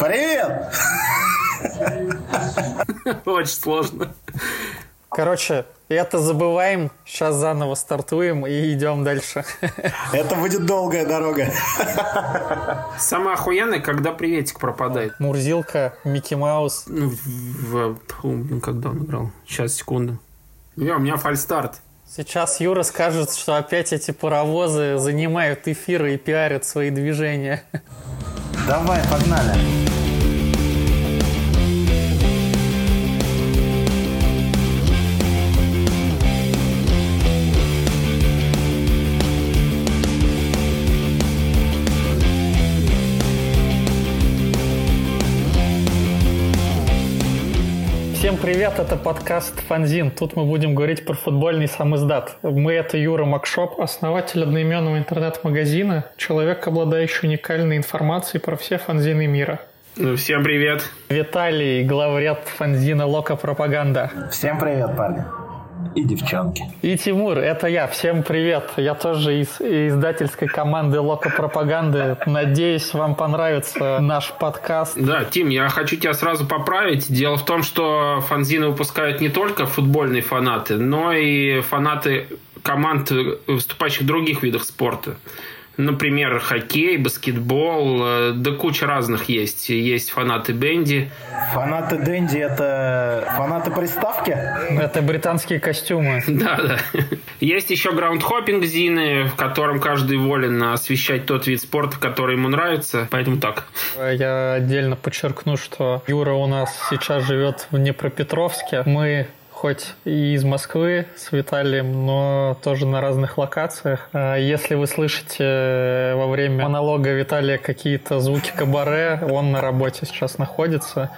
Привет! Очень сложно. Короче, это забываем, сейчас заново стартуем и идем дальше. Это будет долгая дорога. Самое охуенное, когда приветик пропадает. Мурзилка, Микки Маус. Ну, в, в, когда он играл? Сейчас, секунду. Я, у меня фальстарт. Сейчас Юра скажет, что опять эти паровозы занимают эфиры и пиарят свои движения. Давай, погнали. Привет, это подкаст «Фанзин». Тут мы будем говорить про футбольный самиздат. Мы — это Юра Макшоп, основатель одноименного интернет-магазина, человек, обладающий уникальной информацией про все фанзины мира. Ну, всем привет. Виталий, главред фанзина «Лока Пропаганда». Всем привет, парни. И девчонки. И Тимур, это я. Всем привет. Я тоже из издательской команды Лока Пропаганды. Надеюсь, вам понравится наш подкаст. Да, Тим, я хочу тебя сразу поправить. Дело в том, что фанзины выпускают не только футбольные фанаты, но и фанаты команд, выступающих в других видах спорта. Например, хоккей, баскетбол, э, да куча разных есть. Есть фанаты Бенди. Фанаты Дэнди это фанаты приставки? Это британские костюмы. Да, да. Есть еще граундхоппинг Зины, в котором каждый волен освещать тот вид спорта, который ему нравится. Поэтому так. Я отдельно подчеркну, что Юра у нас сейчас живет в Днепропетровске. Мы хоть и из Москвы с Виталием, но тоже на разных локациях. А Если вы слышите во время монолога Виталия какие-то звуки кабаре, он на работе сейчас находится.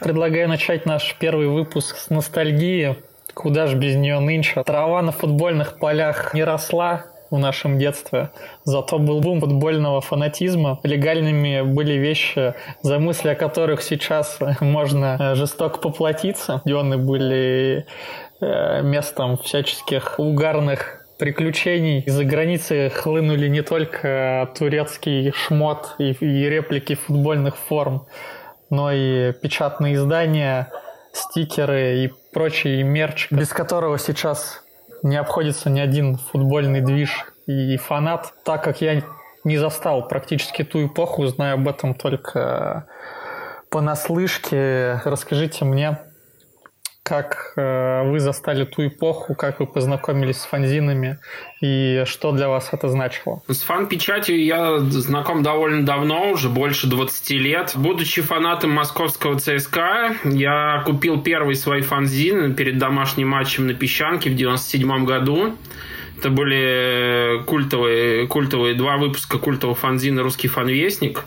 Предлагаю начать наш первый выпуск с ностальгии. Куда ж без нее нынче? Трава на футбольных полях не росла, в нашем детстве. Зато был бум футбольного фанатизма. Легальными были вещи, за мысли о которых сейчас можно э, жестоко поплатиться. Стадионы были э, местом всяческих угарных приключений. Из-за границы хлынули не только турецкий шмот и, и реплики футбольных форм, но и печатные издания, стикеры и прочий мерч, без которого сейчас не обходится ни один футбольный движ и фанат, так как я не застал практически ту эпоху, знаю об этом только понаслышке. Расскажите мне, как э, вы застали ту эпоху, как вы познакомились с фанзинами и что для вас это значило? С фан-печатью я знаком довольно давно, уже больше 20 лет. Будучи фанатом московского ЦСКА, я купил первый свой фанзин перед домашним матчем на Песчанке в 97 году. Это были культовые, культовые два выпуска культового фанзина «Русский фанвестник».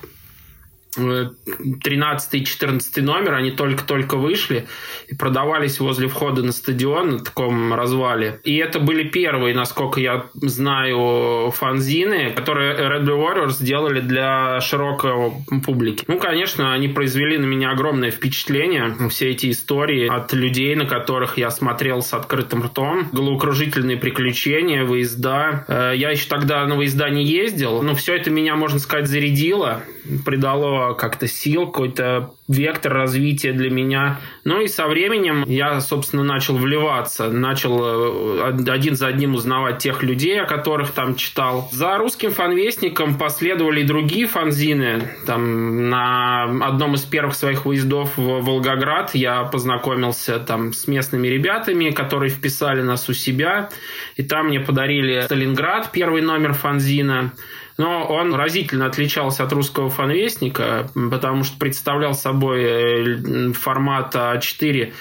13 и 14 номер, они только-только вышли и продавались возле входа на стадион на таком развале. И это были первые, насколько я знаю, фанзины, которые Red Blue Warriors сделали для широкого публики. Ну, конечно, они произвели на меня огромное впечатление. Все эти истории от людей, на которых я смотрел с открытым ртом. Головокружительные приключения, выезда. Э, Я еще тогда на выезда не ездил, но все это меня, можно сказать, зарядило, придало как-то сил, какой-то вектор развития для меня. Ну и со временем я, собственно, начал вливаться, начал э, один за одним узнавать тех людей, о которых там читал. За русским фанвестником последовали и другие фанзины. Там на одном из первых своих выездов в Волгоград я познакомился там с местными ребятами, которые вписали нас у себя. И там мне подарили Сталинград, первый номер фанзина. Но он разительно отличался от русского фанвестника, потому что представлял собой э, формат А4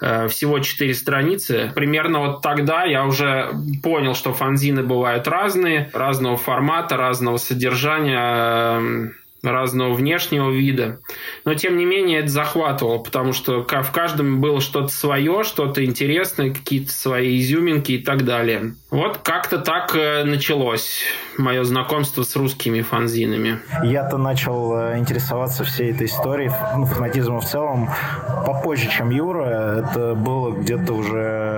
э, всего 4 страницы. Примерно вот тогда я уже понял, что фанзины бывают разные, разного формата, разного содержания, э, разного внешнего вида. Но, тем не менее, это захватывало, потому что в каждом было что-то свое, что-то интересное, какие-то свои изюминки и так далее. Вот как-то так э, началось мое знакомство с русскими фанзинами. Я-то начал э, интересоваться всей этой историей, ну, фанатизмом в целом, попозже, чем Юра. Это было где-то уже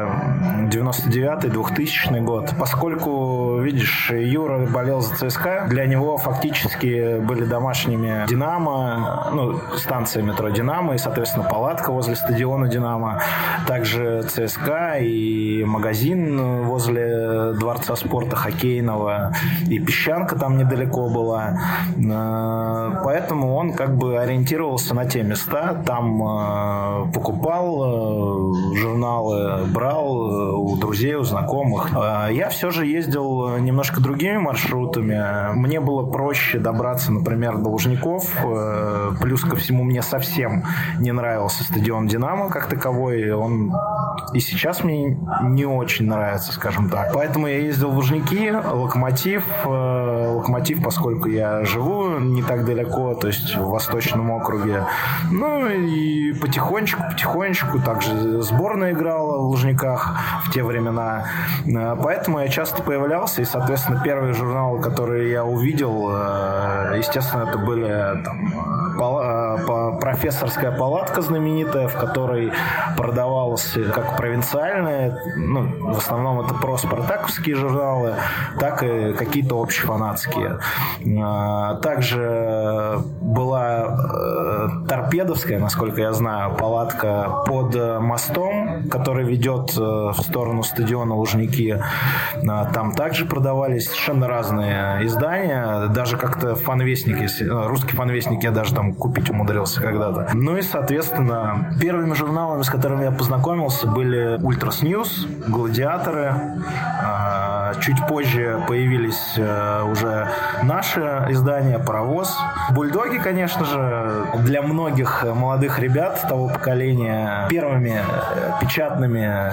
99-2000 год. Поскольку, видишь, Юра болел за ЦСКА, для него фактически были домашними Динамо, ну, станция метро «Динамо» и, соответственно, палатка возле стадиона «Динамо». Также ЦСКА и магазин возле Дворца спорта хоккейного. И песчанка там недалеко была. Э, поэтому он как бы ориентировался на те места. Там э, покупал журналы, брал у друзей, у знакомых. Я все же ездил немножко другими маршрутами. Мне было проще добраться, например, до Лужников. Э, плюс ко всему мне совсем не нравился стадион «Динамо» как таковой. Он и сейчас мне не очень нравится, скажем так. Поэтому я ездил в Лужники, Локомотив. Э, Локомотив, поскольку я живу не так далеко, то есть в Восточном округе. Ну и потихонечку, потихонечку. Также сборная играла в Лужниках в те времена. Э, поэтому я часто появлялся, и, соответственно, первые журналы, которые я увидел, естественно, это были там, пала, профессорская палатка знаменитая, в которой продавалось как провинциальные, ну, в основном это про спартаковские журналы, так и какие-то общефанатские. А, также была э, торпедовская, насколько я знаю, палатка под мостом, который ведет э, в сторону стадиона Лужники. А, там также продавались совершенно разные издания, даже как-то фанвестники, русский фанвестник я даже там купить умудрился когда-то. Ну и, соответственно, первыми журналами, с которыми я познакомился, были Ultras News, Гладиаторы. А, чуть позже появились э, уже наши издания, Паровоз. Бульдоги, конечно же, для многих молодых ребят того поколения первыми э, печатными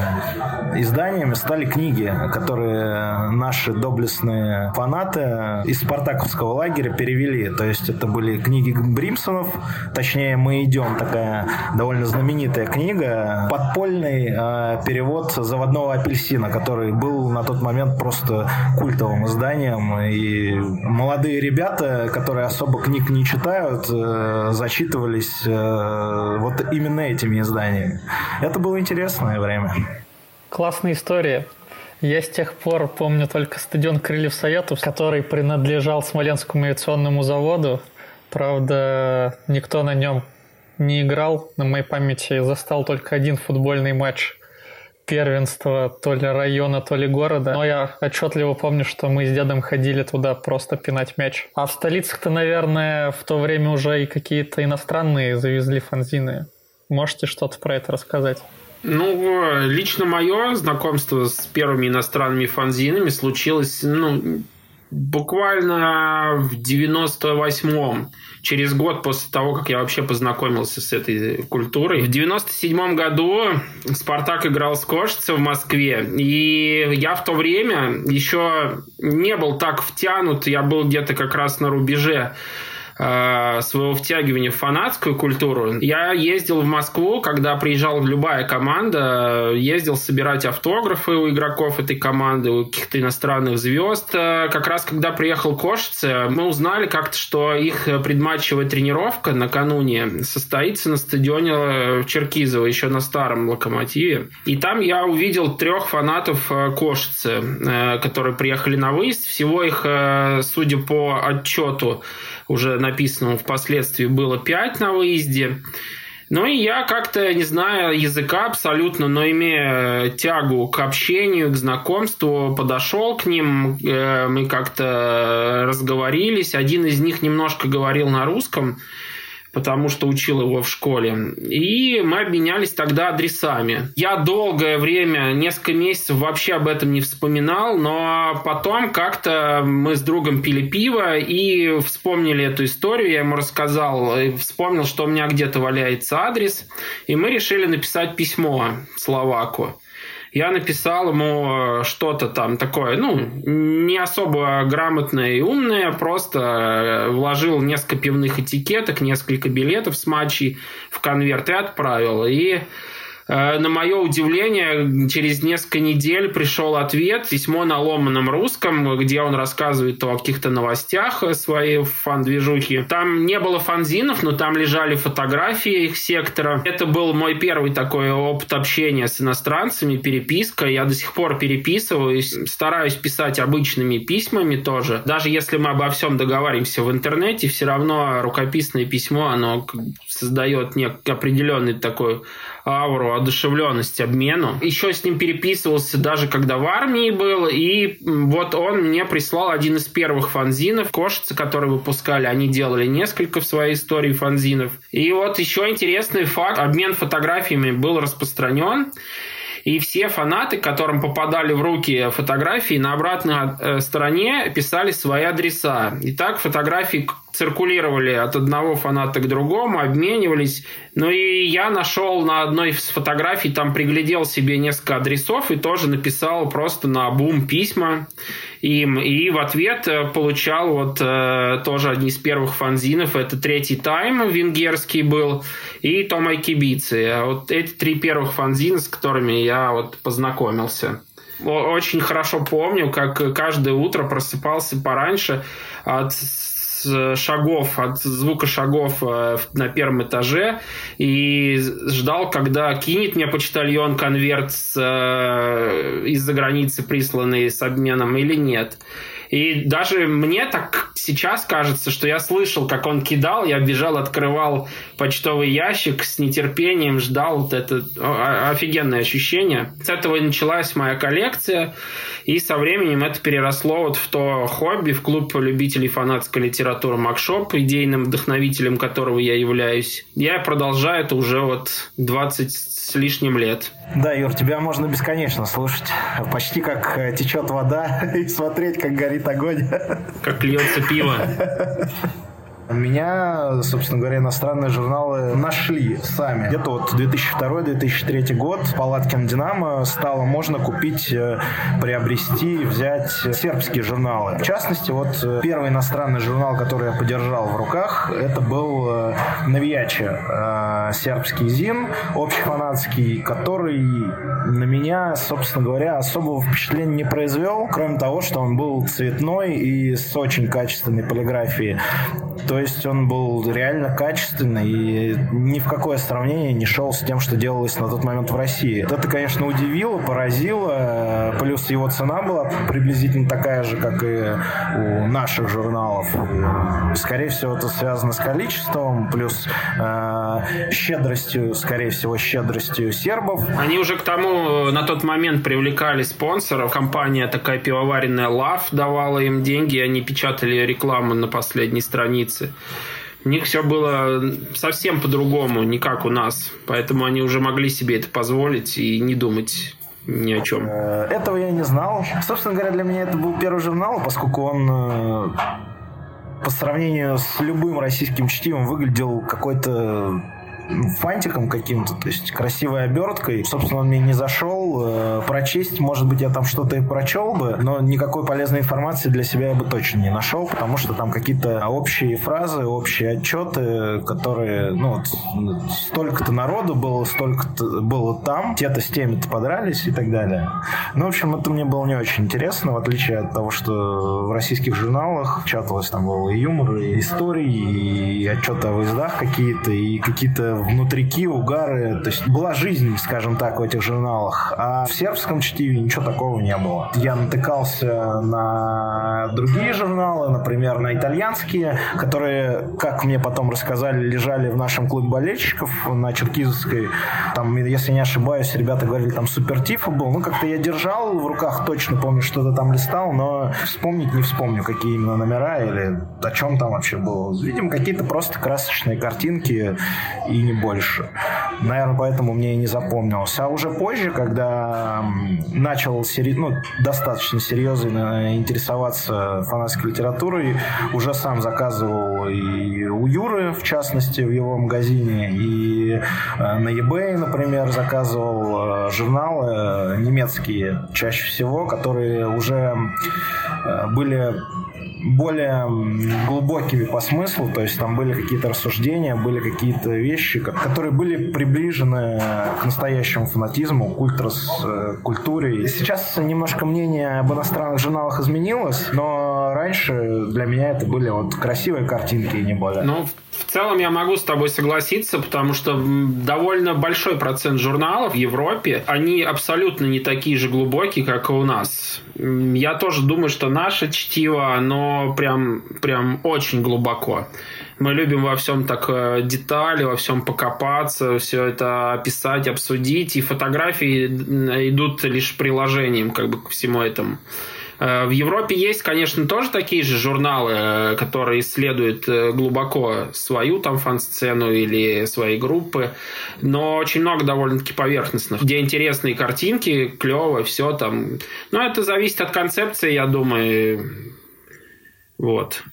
изданиями стали книги, которые наши доблестные фанаты из спартаковского лагеря перевели. То есть это были книги Бримсонов, точнее «Мы идем», такая довольно знаменитая книга, подпольный э, перевод «Заводного апельсина», который был на тот момент просто культовым изданием, и молодые ребята, которые особо книг не читают, э, зачитывались э, вот именно этими изданиями. Это было интересное время. Классная история. Я с тех пор помню только стадион Крыльев Советов, который принадлежал Смоленскому авиационному заводу. Правда, никто на нем не играл. На моей памяти застал только один футбольный матч первенства то ли района, то ли города. Но я отчетливо помню, что мы с дедом ходили туда просто пинать мяч. А в столицах-то, наверное, в то время уже и какие-то иностранные завезли фанзины. Можете что-то про это рассказать? Ну, лично мое знакомство с первыми иностранными фанзинами случилось, ну, буквально в 98-м, через год после того, как я вообще познакомился с этой культурой. В 97-м году «Спартак» играл с Кошице в Москве, и я в то время еще не был так втянут, я был где-то как раз на рубеже Э, своего втягивания в фанатскую культуру. Я ездил в Москву, когда приезжала любая команда, ездил собирать автографы у игроков этой команды, у каких-то иностранных звезд. Э, как раз когда приехал Кошице, мы узнали как-то, что их предматчевая тренировка накануне состоится на стадионе Черкизово, еще на старом локомотиве. И там я увидел трех фанатов э, Кошицы, которые приехали на выезд. Всего их, судя по отчету, уже написанному впоследствии было 5 на выезде. Ну и я как-то, не знаю языка абсолютно, но имея тягу к общению, к знакомству, подошел к ним, э, мы как-то разговорились. Один из них немножко говорил на русском, потому что учил его в школе. И мы обменялись тогда адресами. Я долгое время, несколько месяцев вообще об этом не вспоминал, но потом как-то мы с другом пили пиво и вспомнили эту историю, я ему рассказал, вспомнил, что у меня где-то валяется адрес, и мы решили написать письмо словаку я написал ему что-то там такое, ну, не особо грамотное и умное, просто э, вложил несколько пивных этикеток, несколько билетов с матчей в конверт и отправил. И Э, на мое удивление, через несколько недель пришел ответ, письмо на ломаном русском, где он рассказывает о каких-то новостях своей фан-движухи. Там не было фанзинов, но там лежали фотографии их сектора. Это был мой первый такой опыт общения с иностранцами, переписка. Я до сих пор переписываюсь, стараюсь писать обычными письмами тоже. Даже если мы обо всем договариваемся в интернете, все равно рукописное письмо, оно создает некий определенный такой ауру одушевленности обмену. Еще с ним переписывался даже когда в армии был, и вот он мне прислал один из первых фанзинов, кошицы, которые выпускали, они делали несколько в своей истории фанзинов. И вот еще интересный факт, обмен фотографиями был распространен, и все фанаты, которым попадали в руки фотографии, на обратной э, стороне писали свои адреса. И так фотографии циркулировали от одного фаната к другому, обменивались. Ну и я нашел на одной из фотографий, там приглядел себе несколько адресов и тоже написал просто на бум письма им. И в ответ э, получал вот э, тоже одни из первых фанзинов. Это третий тайм венгерский был и Тома Кибицы. Вот эти три первых фанзина, с которыми я вот познакомился очень хорошо помню, как каждое утро просыпался пораньше от шагов, от звука шагов э, на первом этаже и ждал, когда кинет мне почтальон конверт э, из-за границы, присланный с обменом или нет. И даже мне так сейчас кажется, что я слышал, как он кидал, я бежал, открывал почтовый ящик с нетерпением, ждал вот это офигенное ощущение. С этого началась моя коллекция, и со временем это переросло вот в то хобби, в клуб любителей фанатской литературы Макшоп, идейным вдохновителем которого я являюсь. Я продолжаю это уже вот 20 с лишним лет. Да, Юр, тебя можно бесконечно слушать. Почти как э, течет вода и смотреть, как горит огонь. Как льется пиво. Меня, собственно говоря, иностранные журналы нашли сами. Где-то вот 2002-2003 год Палаткин Динамо стало можно купить, э, приобрести, взять сербские журналы. В частности, вот э, первый иностранный журнал, который я подержал в руках, это был э, Навиячи, сербский зин, общефанатский, который на меня, собственно говоря, особого впечатления не произвел, кроме того, что он был цветной и с очень качественной полиграфией. То то есть он был реально качественный и ни в какое сравнение не шел с тем, что делалось на тот момент в России. Это, конечно, удивило, поразило. Плюс его цена была приблизительно такая же, как и у наших журналов. Скорее всего, это связано с количеством, плюс э, щедростью, скорее всего, щедростью сербов. Они уже к тому на тот момент привлекали спонсоров. Компания такая пивоваренная Лав давала им деньги, они печатали рекламу на последней странице. У них все было совсем по-другому, не как у нас. Поэтому они уже могли себе это позволить и не думать ни о чем. Э, этого я не знал. Собственно говоря, для меня это был первый журнал, поскольку он э, по сравнению с любым российским чтивом выглядел какой-то фантиком каким-то, то есть красивой оберткой. Собственно, он мне не зашел. Э, прочесть, может быть, я там что-то и прочел бы, но никакой полезной информации для себя я бы точно не нашел, потому что там какие-то общие фразы, общие отчеты, которые, ну, столько-то народу было, столько-то было там, те-то с теми-то подрались и так далее. Ну, в общем, это мне было не очень интересно, в отличие от того, что в российских журналах чаталось там было и юмор, и истории, и отчеты о выездах какие-то, и какие-то внутрики, угары. То есть была жизнь, скажем так, в этих журналах. А в сербском чтиве ничего такого не было. Я натыкался на другие журналы, например, на итальянские, которые, как мне потом рассказали, лежали в нашем клубе болельщиков на Черкизовской. Там, если не ошибаюсь, ребята говорили, там супер тифа был. Ну, как-то я держал в руках, точно помню, что-то там листал, но вспомнить не вспомню, какие именно номера или о чем там вообще было. Видимо, какие-то просто красочные картинки и не больше. Наверное, поэтому мне и не запомнилось. А уже позже, когда начал сери... ну, достаточно серьезно интересоваться фанатской литературой, уже сам заказывал и у Юры, в частности, в его магазине, и э, на eBay, например, заказывал э, журналы немецкие чаще всего, которые уже э, были более глубокими по смыслу, то есть там были какие-то рассуждения, были какие-то вещи, которые были приближены к настоящему фанатизму, к ультрас-культуре. И сейчас немножко мнение об иностранных журналах изменилось, но раньше для меня это были вот красивые картинки и не более. Ну, в целом я могу с тобой согласиться, потому что довольно большой процент журналов в Европе, они абсолютно не такие же глубокие, как и у нас. Я тоже думаю, что наше чтиво, оно прям, прям очень глубоко. Мы любим во всем так э, детали, во всем покопаться, все это описать, обсудить, и фотографии идут лишь приложением как бы к всему этому. Э, в Европе есть, конечно, тоже такие же журналы, э, которые исследуют глубоко свою там фан-сцену или свои группы, но очень много довольно-таки поверхностных, где интересные картинки, клево, все там. Но это зависит от концепции, я думаю. Вот.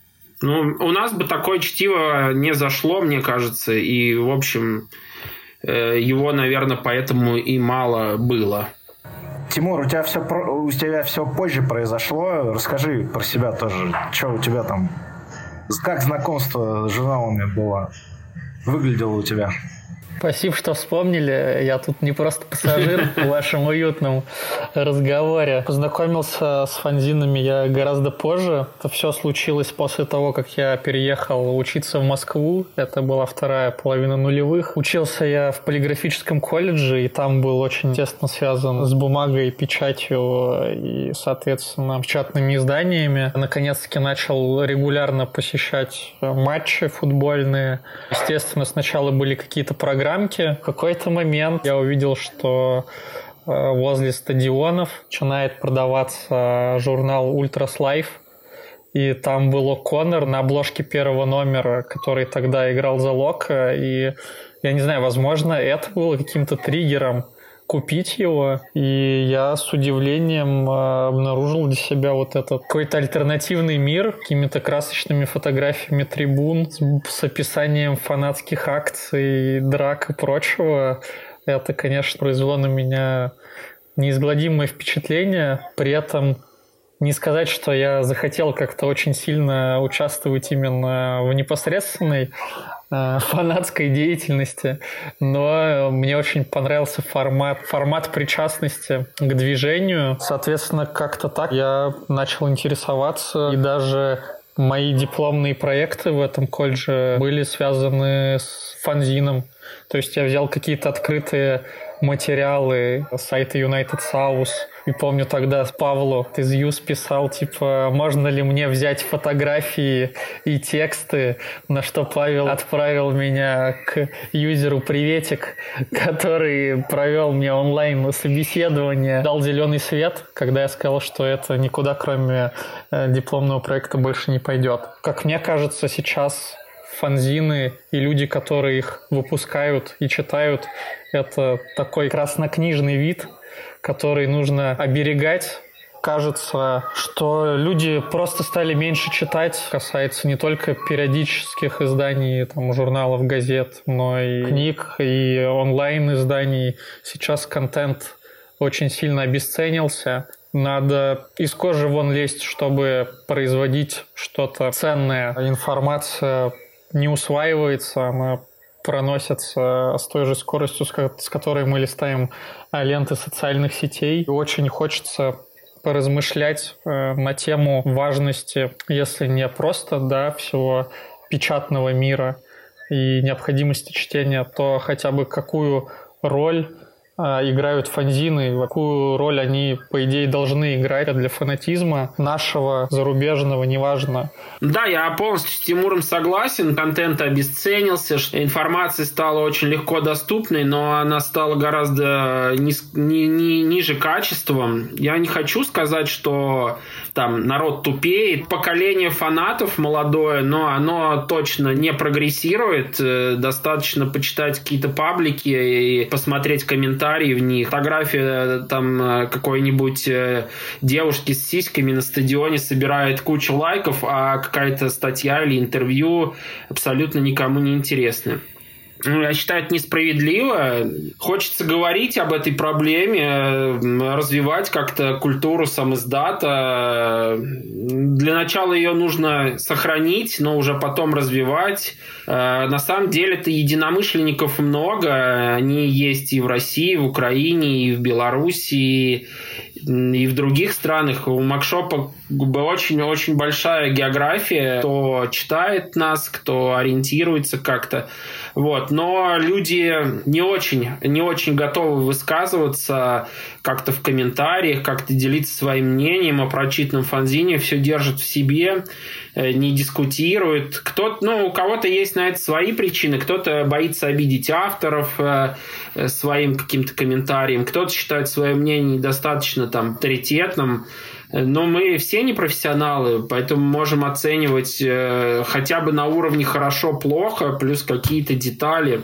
Ну, у нас бы такое чтиво не зашло, мне кажется, и, в общем, его, наверное, поэтому и мало было. Тимур, у тебя все у тебя все позже произошло. Расскажи про себя тоже. Что у тебя там? Как знакомство с журналами было? Выглядело у тебя? Спасибо, что вспомнили. Я тут не просто пассажир в вашем уютном разговоре. Познакомился с фанзинами я гораздо позже. Это все случилось после того, как я переехал учиться в Москву. Это была вторая половина нулевых. Учился я в полиграфическом колледже, и там был очень тесно связан с бумагой, печатью и, соответственно, печатными изданиями. Наконец-таки начал регулярно посещать матчи футбольные. Естественно, сначала были какие-то программы, рамки. В какой-то момент я увидел, что э, возле стадионов начинает продаваться журнал Ultras Life. И там был Коннор на обложке первого номера, который тогда играл за Лока. И я не знаю, возможно, это было каким-то триггером купить его, и я с удивлением э, обнаружил для себя вот этот какой-то альтернативный мир, какими-то красочными фотографиями трибун, с описанием фанатских акций, драк и прочего. Это, конечно, произвело на меня неизгладимое впечатление. При этом не сказать, что я захотел как-то очень сильно участвовать именно в непосредственной фанатской деятельности, но мне очень понравился формат, формат причастности к движению. Соответственно, как-то так я начал интересоваться, и даже мои дипломные проекты в этом колледже были связаны с фанзином. То есть я взял какие-то открытые материалы сайта United South. И помню тогда Павлу из ЮС писал, типа, можно ли мне взять фотографии и тексты, на что Павел отправил меня к юзеру «Приветик», который провел мне онлайн собеседование, дал зеленый свет, когда я сказал, что это никуда, кроме э, дипломного проекта, больше не пойдет. Как мне кажется, сейчас фанзины и люди, которые их выпускают и читают, это такой краснокнижный вид, который нужно оберегать. Кажется, что люди просто стали меньше читать. Касается не только периодических изданий, там, журналов, газет, но и книг, и онлайн-изданий. Сейчас контент очень сильно обесценился. Надо из кожи вон лезть, чтобы производить что-то ценное. Информация не усваивается, она проносится с той же скоростью, с которой мы листаем а, ленты социальных сетей. Очень хочется поразмышлять э, на тему важности, если не просто да, всего печатного мира и необходимости чтения, то хотя бы какую роль играют фанзины, какую роль они, по идее, должны играть для фанатизма нашего, зарубежного, неважно. Да, я полностью с Тимуром согласен. Контент обесценился, информация стала очень легко доступной, но она стала гораздо низ, ни, ни, ниже качеством. Я не хочу сказать, что там народ тупеет. Поколение фанатов молодое, но оно точно не прогрессирует. Э, достаточно почитать какие-то паблики и посмотреть комментарии комментарии в них. Фотография там э, какой-нибудь э, девушки с сиськами на стадионе собирает кучу лайков, а какая-то статья или интервью абсолютно никому не интересны. Я считаю, это несправедливо. Хочется говорить об этой проблеме, развивать как-то культуру самоиздата. Для начала ее нужно сохранить, но уже потом развивать. Э, на самом деле, это единомышленников много. Они есть и в России, и в Украине, и в Белоруссии, и в других странах. У Макшопа очень-очень большая география, кто читает нас, кто ориентируется как-то. Вот. Но люди не очень, не очень готовы высказываться как-то в комментариях, как-то делиться своим мнением о прочитанном фанзине, все держат в себе, не дискутируют. Кто, ну, у кого-то есть на это свои причины, кто-то боится обидеть авторов э, э, своим каким-то комментарием, кто-то считает свое мнение недостаточно там авторитетным. Но мы все не профессионалы, поэтому можем оценивать э, хотя бы на уровне хорошо-плохо, плюс какие-то детали.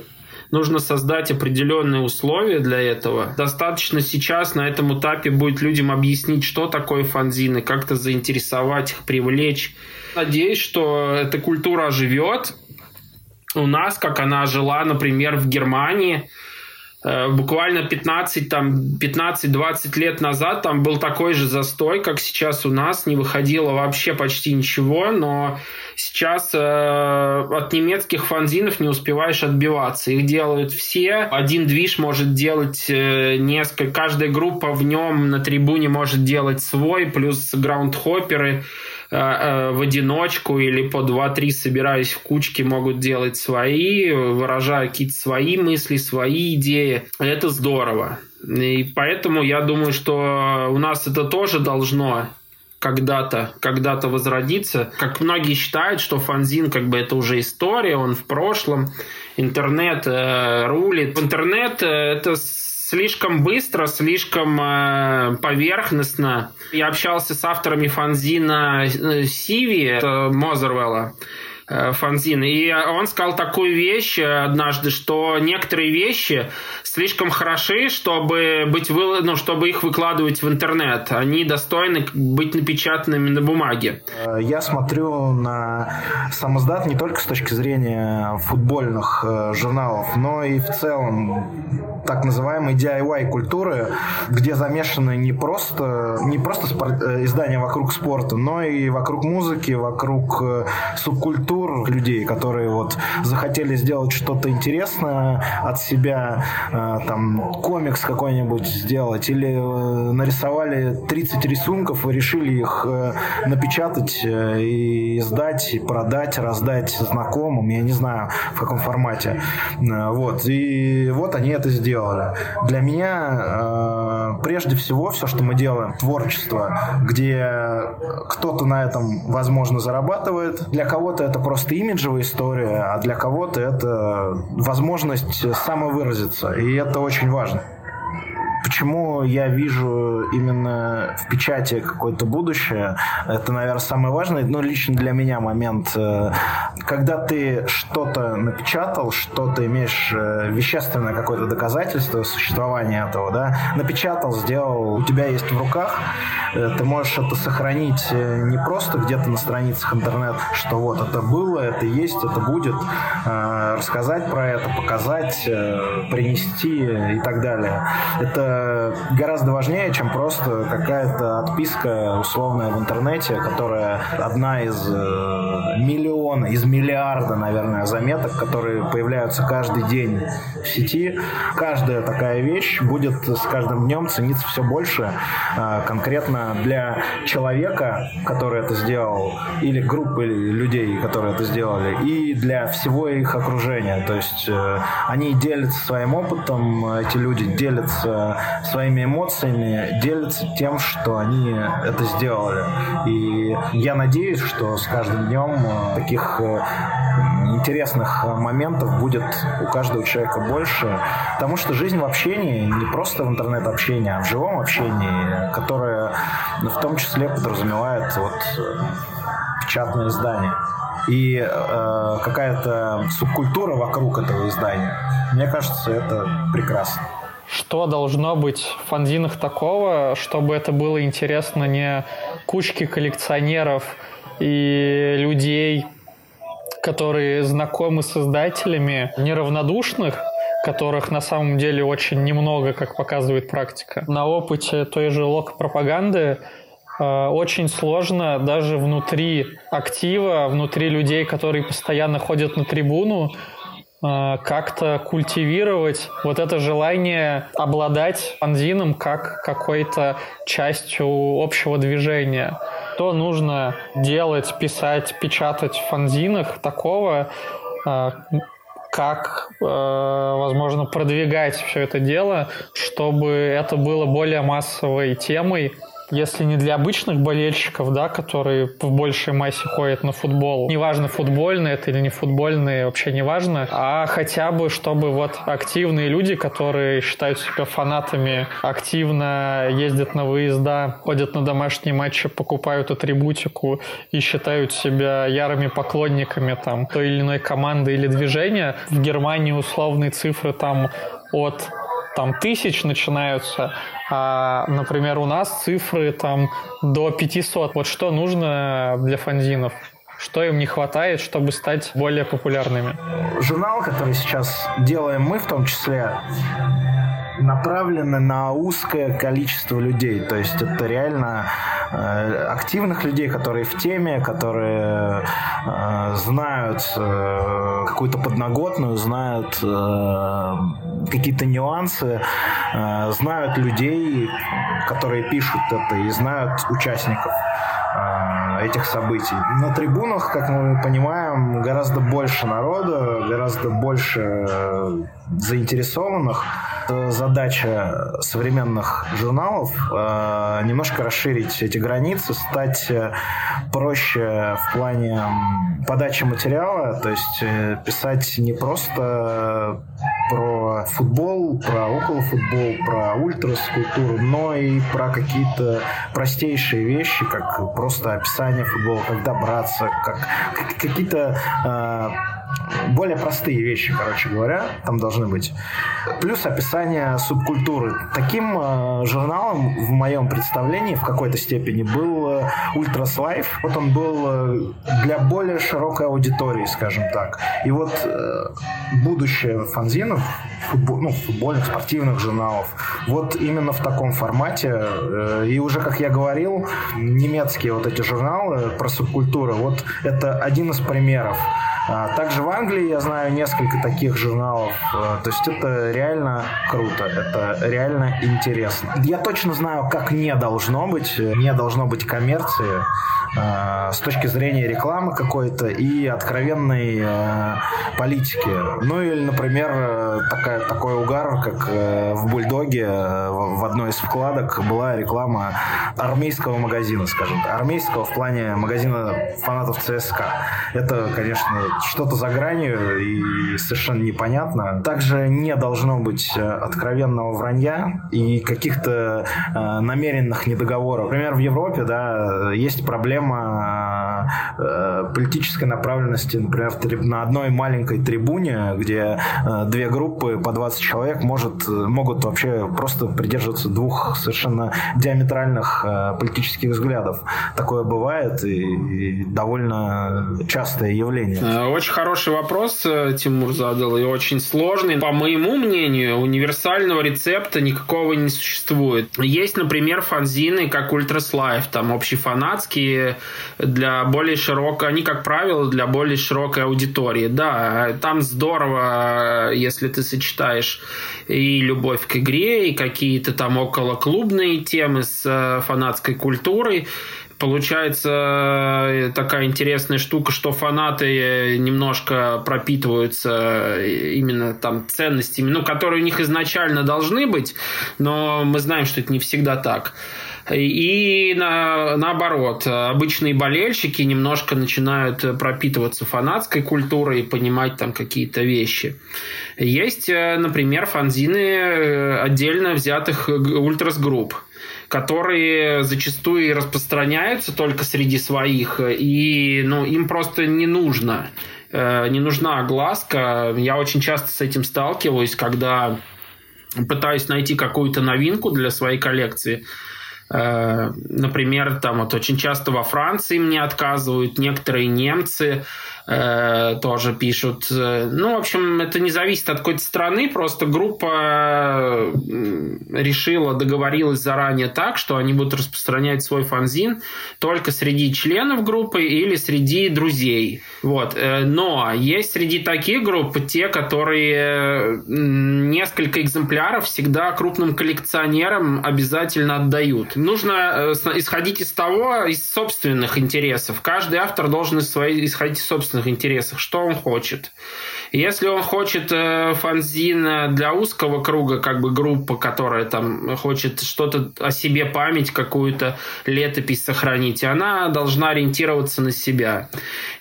Нужно создать определенные условия для этого. Достаточно сейчас на этом этапе будет людям объяснить, что такое фанзины, как-то заинтересовать их, привлечь. Надеюсь, что эта культура оживет у нас, как она жила, например, в Германии – Э, буквально 15 там 15-20 лет назад там был такой же застой, как сейчас у нас, не выходило вообще почти ничего, но сейчас э, от немецких фанзинов не успеваешь отбиваться. Их делают все. Один движ может делать э, несколько, каждая группа в нем на трибуне может делать свой, плюс граундхопперы э, в одиночку или по 2-3 собираясь в кучки могут делать свои, выражая какие-то свои мысли, свои идеи. Это здорово. И поэтому я думаю, что у нас это тоже должно когда-то когда-то возродиться. Как многие считают, что фанзин как бы это уже история, он в прошлом. Интернет э, рулит. Интернет э, это слишком быстро, слишком э, поверхностно. Я общался с авторами фанзина э, Сиви, это Мозервелла. Э, фанзин. И он сказал такую вещь однажды, что некоторые вещи слишком хороши, чтобы, быть вы... ну, чтобы их выкладывать в интернет. Они достойны быть напечатанными на бумаге. Я смотрю на самоздат не только с точки зрения футбольных э, журналов, но и в целом так называемой DIY культуры, где замешаны не просто, не просто спорт, э, издания вокруг спорта, но и вокруг музыки, вокруг субкультуры, культур людей, которые вот захотели сделать что-то интересное от себя, э, там комикс какой-нибудь сделать, или э, нарисовали 30 рисунков и решили их э, напечатать и издать, и продать, раздать знакомым, я не знаю в каком формате. Вот. И вот они это сделали. Для меня прежде всего все, что мы делаем, творчество, где кто-то на этом, возможно, зарабатывает, для кого-то это просто имиджевая история, а для кого-то это возможность самовыразиться. И это очень важно. Почему я вижу именно в печати какое-то будущее? Это, наверное, самый важный, но лично для меня момент. Э, когда ты что-то напечатал, что то имеешь э, вещественное какое-то доказательство существования этого, да, напечатал, сделал, у тебя есть в руках, э, ты можешь это сохранить не просто где-то на страницах интернета, что вот это было, это есть, это будет, рассказать про это, показать, принести и так далее. Это гораздо важнее, чем просто какая-то отписка условная в интернете, которая одна из э, миллиона, из миллиарда, наверное, заметок, которые появляются каждый день в сети. Каждая такая вещь будет с каждым днем цениться все больше э, конкретно для человека, который это сделал, или группы людей, которые это сделали, и для всего их окружения. То есть э, они делятся своим опытом, эти люди делятся своими эмоциями, делятся тем, что они это сделали. И я надеюсь, что с каждым днем э, таких э, интересных моментов будет у каждого человека больше, потому что жизнь в общении не просто в интернет-общении, а в живом общении, которое в том числе подразумевает вот печатное издание и э, какая-то субкультура вокруг этого издания. Мне кажется, это прекрасно. Что должно быть в фанзинах такого, чтобы это было интересно не кучке коллекционеров и людей, которые знакомы с создателями, неравнодушных, которых на самом деле очень немного, как показывает практика. На опыте той же лок-пропаганды э, очень сложно даже внутри актива, внутри людей, которые постоянно ходят на трибуну, э, как-то культивировать вот это желание обладать фанзином как какой-то частью общего движения. Что нужно делать, писать, печатать в фанзинах такого, э, как, э, возможно, продвигать все это дело, чтобы это было более массовой темой, если не для обычных болельщиков, да, которые в большей массе ходят на футбол, неважно, футбольный это или не футбольный, вообще не важно, а хотя бы, чтобы вот активные люди, которые считают себя фанатами, активно ездят на выезда, ходят на домашние матчи, покупают атрибутику и считают себя ярыми поклонниками там той или иной команды или движения. В Германии условные цифры там от там тысяч начинаются, а, например, у нас цифры там до 500. Вот что нужно для фанзинов? Что им не хватает, чтобы стать более популярными? Журнал, который сейчас делаем мы в том числе, направлены на узкое количество людей. То есть это реально э, активных людей, которые в теме, которые э, знают э, какую-то подноготную, знают какие-то нюансы, знают людей, которые пишут это, и знают участников этих событий. На трибунах, как мы понимаем, гораздо больше народа, гораздо больше заинтересованных. Задача современных журналов э, немножко расширить эти границы, стать э, проще в плане подачи материала, то есть э, писать не просто про футбол, про околофутбол, про ультраскультуру, но и про какие-то простейшие вещи, как просто описание футбола, как добраться, как какие-то более простые вещи, короче говоря, там должны быть. Плюс описание субкультуры. Таким э, журналом в моем представлении в какой-то степени был э, Ultras Life. Вот он был э, для более широкой аудитории, скажем так. И вот э, будущее фанзинов, футбол, ну, футбольных, спортивных журналов, вот именно в таком формате. Э, и уже, как я говорил, немецкие вот эти журналы про субкультуру, вот это один из примеров. А, также в Англии я знаю несколько таких журналов. А, то есть это реально круто, это реально интересно. Я точно знаю, как не должно быть. Не должно быть коммерции а, с точки зрения рекламы какой-то и откровенной политики. Ну или, например, такая, такой угар, как э, в Бульдоге в одной из вкладок была реклама армейского магазина, скажем так. Армейского в плане магазина фанатов ЦСКА. Это, конечно, что-то за гранью и совершенно непонятно. Также не должно быть э, откровенного вранья и каких-то э, намеренных недоговоров. Например, в Европе да, есть проблема э, политической направленности, например, на одной маленькой трибуне, где э, две группы по 20 человек может, могут вообще просто придерживаться двух совершенно диаметральных э, политических взглядов. Такое бывает и, и довольно частое явление. Э, очень хороший вопрос э, Тимур задал и очень сложный. По моему мнению, универсального рецепта никакого не существует. Есть, например, фанзины, как Ультрас Life, там общефанатские, для более широкой, они, как правило, для более широкой аудитории. Да, там здорово, если ты сочетаешь и любовь к игре, и какие-то там околоклубные темы с э, фанатской культурой получается э, такая интересная штука, что фанаты немножко пропитываются э, именно там ценностями, ну, которые у них изначально должны быть, но мы знаем, что это не всегда так. И на, наоборот, обычные болельщики немножко начинают пропитываться фанатской культурой и понимать там какие-то вещи. Есть, э, например, фанзины отдельно взятых ультрас-групп которые зачастую распространяются только среди своих, и ну, им просто не нужно, э, не нужна огласка. Я очень часто с этим сталкиваюсь, когда пытаюсь найти какую-то новинку для своей коллекции. Э, например, там вот очень часто во Франции мне отказывают, некоторые немцы э, тоже пишут. Ну, в общем, это не зависит от какой-то страны, просто группа решила, договорилась заранее так, что они будут распространять свой фанзин только среди членов группы или среди друзей. Вот. Э, но есть среди таких групп те, которые несколько экземпляров всегда крупным коллекционерам обязательно отдают. Нужно э, исходить из того, из собственных интересов. Каждый автор должен исходить из собственных интересов, что он хочет. Если он хочет э, фанзин для узкого круга, как бы группа, которая там хочет что-то о себе память, какую-то летопись сохранить, она должна ориентироваться на себя.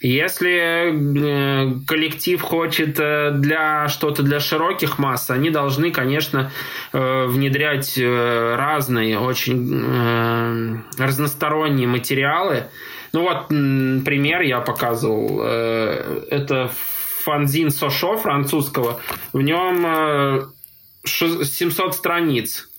Если э, коллектив хочет э, для что-то для широких масс, они должны, конечно, внедрять разные, очень разносторонние материалы. Ну вот пример я показывал. Это фанзин Сошо французского, в нем 700 э, страниц.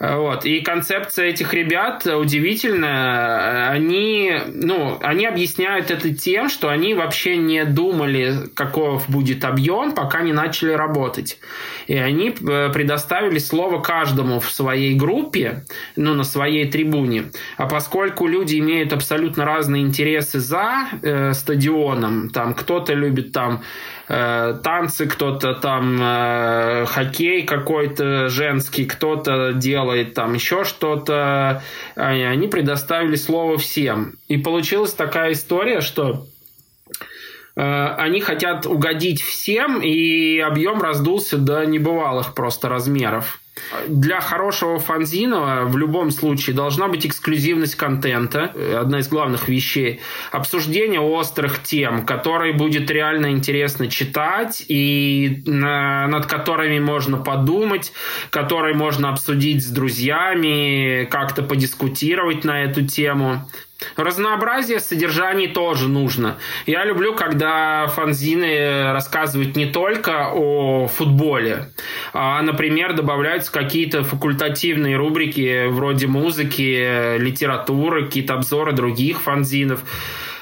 Вот. И концепция этих ребят удивительная. Они, ну, они объясняют это тем, что они вообще не думали, каков будет объем, пока не начали работать. И они э, предоставили слово каждому в своей группе, ну, на своей трибуне. А поскольку люди имеют абсолютно разные интересы за э, стадионом, там кто-то любит там Э, танцы, кто-то там э, хоккей какой-то женский, кто-то делает там еще что-то. Они предоставили слово всем. И получилась такая история, что э, они хотят угодить всем, и объем раздулся до небывалых просто размеров для хорошего фанзина в любом случае должна быть эксклюзивность контента, одна из главных вещей. Обсуждение острых тем, которые будет реально интересно читать и над которыми можно подумать, которые можно обсудить с друзьями, как-то подискутировать на эту тему. Разнообразие содержаний тоже нужно. Я люблю, когда фанзины рассказывают не только о футболе, а, например, добавляются какие-то факультативные рубрики вроде музыки, литературы, какие-то обзоры других фанзинов.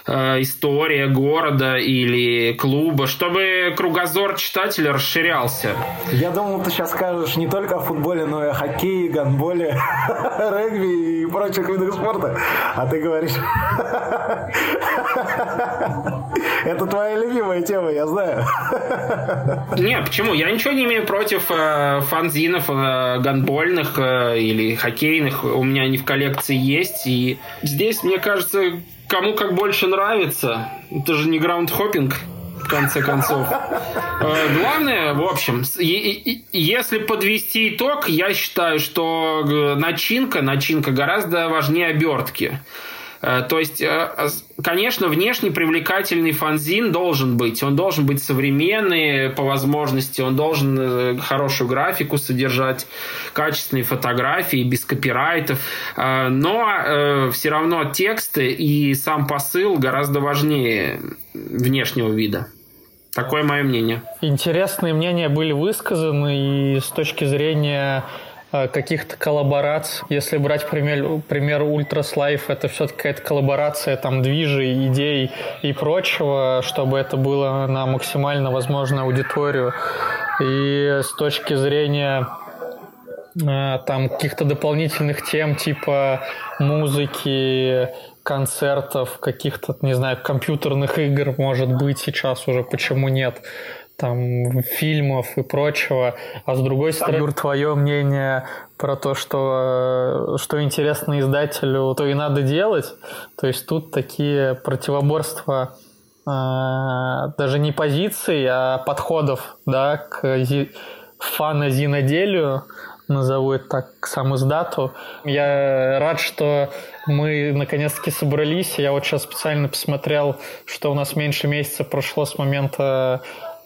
Э, история города или клуба, чтобы кругозор читателя расширялся. Я думал, ты сейчас скажешь не только о футболе, но и о хоккее, гандболе, регби и прочих видах спорта. А ты говоришь... Это твоя любимая тема, я знаю. Не, почему? Я ничего не имею против э, фанзинов э, гандбольных э, или хоккейных. У меня они в коллекции есть. И здесь, мне кажется, кому как больше нравится. Это же не граундхоппинг в конце концов. Э, главное, в общем, если подвести итог, я считаю, что э, начинка, начинка гораздо важнее обертки. Э, то есть, э, конечно, внешне привлекательный фанзин должен быть. Он должен быть современный по возможности, он должен э, хорошую графику содержать, качественные фотографии, без копирайтов. Но все равно тексты и сам посыл гораздо важнее внешнего вида. Такое мое мнение. Интересные мнения были высказаны, и с точки зрения Э, каких-то коллабораций. Если брать пример, пример Ultras Life, это все-таки какая-то коллаборация там движей, идей и прочего, чтобы это было на максимально возможную аудиторию. И с точки зрения э, там каких-то дополнительных тем типа музыки, концертов, каких-то, не знаю, компьютерных игр, может быть, сейчас уже, почему нет там фильмов и прочего, а с другой стороны, Юр, твое мнение про то, что, э, что интересно издателю, то и надо делать. То есть тут такие противоборства э, даже не позиций, а подходов да, к зи, фаназиноделию, назову это так, к сам издату. Я рад, что мы наконец-таки собрались. Я вот сейчас специально посмотрел, что у нас меньше месяца прошло с момента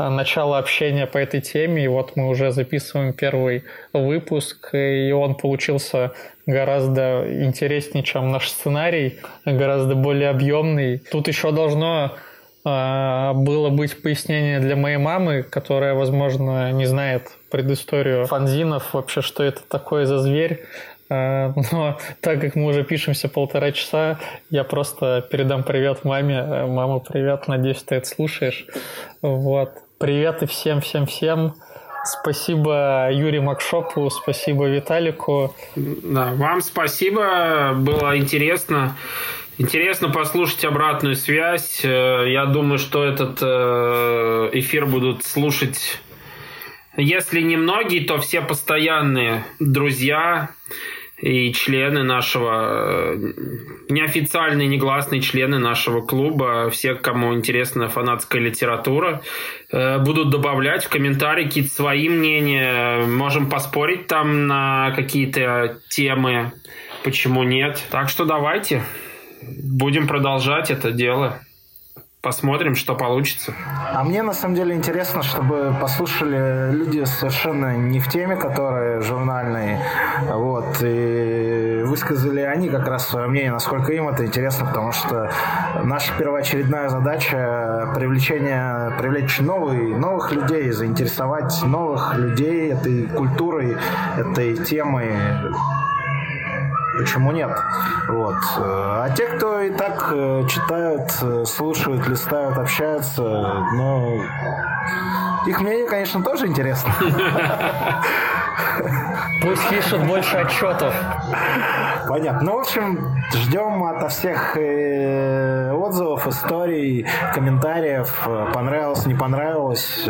начало общения по этой теме, и вот мы уже записываем первый выпуск, и он получился гораздо интереснее, чем наш сценарий, гораздо более объемный. Тут еще должно э, было быть пояснение для моей мамы, которая, возможно, не знает предысторию фанзинов, вообще, что это такое за зверь. А, но так как мы уже пишемся полтора часа, я просто передам привет маме. Мама, привет, надеюсь, ты это слушаешь. Вот. Привет и всем-всем-всем. Спасибо Юрию Макшопу, спасибо Виталику. Да, вам спасибо, было интересно. Интересно послушать обратную связь. Э, я думаю, что этот э, эфир будут слушать, если не многие, то все постоянные друзья и члены нашего, э, неофициальные, негласные члены нашего клуба, все, кому интересна фанатская литература, будут добавлять в комментарии какие-то свои мнения. Можем поспорить там на какие-то темы, почему нет. Так что давайте будем продолжать это дело. Посмотрим, что получится. А мне на самом деле интересно, чтобы послушали люди совершенно не в теме, которые журнальные, вот, и высказали они как раз свое мнение, насколько им это интересно, потому что наша первоочередная задача привлечение, привлечь новые, новых людей, заинтересовать новых людей этой культурой, этой темой почему нет? Вот. А те, кто и так э, читают, э, слушают, листают, общаются, ну, их мнение, конечно, тоже интересно. Пусть пишут больше отчетов. Понятно. Ну, в общем, ждем от всех э, отзывов, историй, комментариев. Понравилось, не понравилось.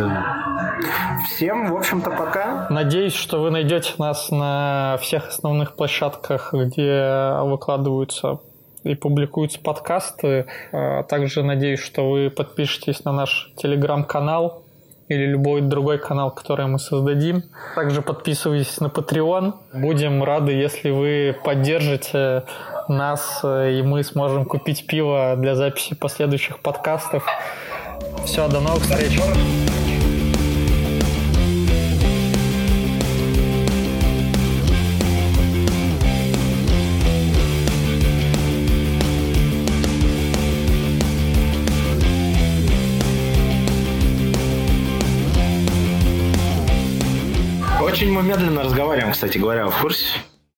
Всем, в общем-то, пока. Надеюсь, что вы найдете нас на всех основных площадках, где выкладываются и публикуются подкасты. А также надеюсь, что вы подпишетесь на наш телеграм-канал или любой другой канал, который мы создадим. Также подписывайтесь на Patreon. Будем рады, если вы поддержите нас, и мы сможем купить пиво для записи последующих подкастов. Все, до новых встреч! Очень мы медленно разговариваем, кстати говоря, в курсе?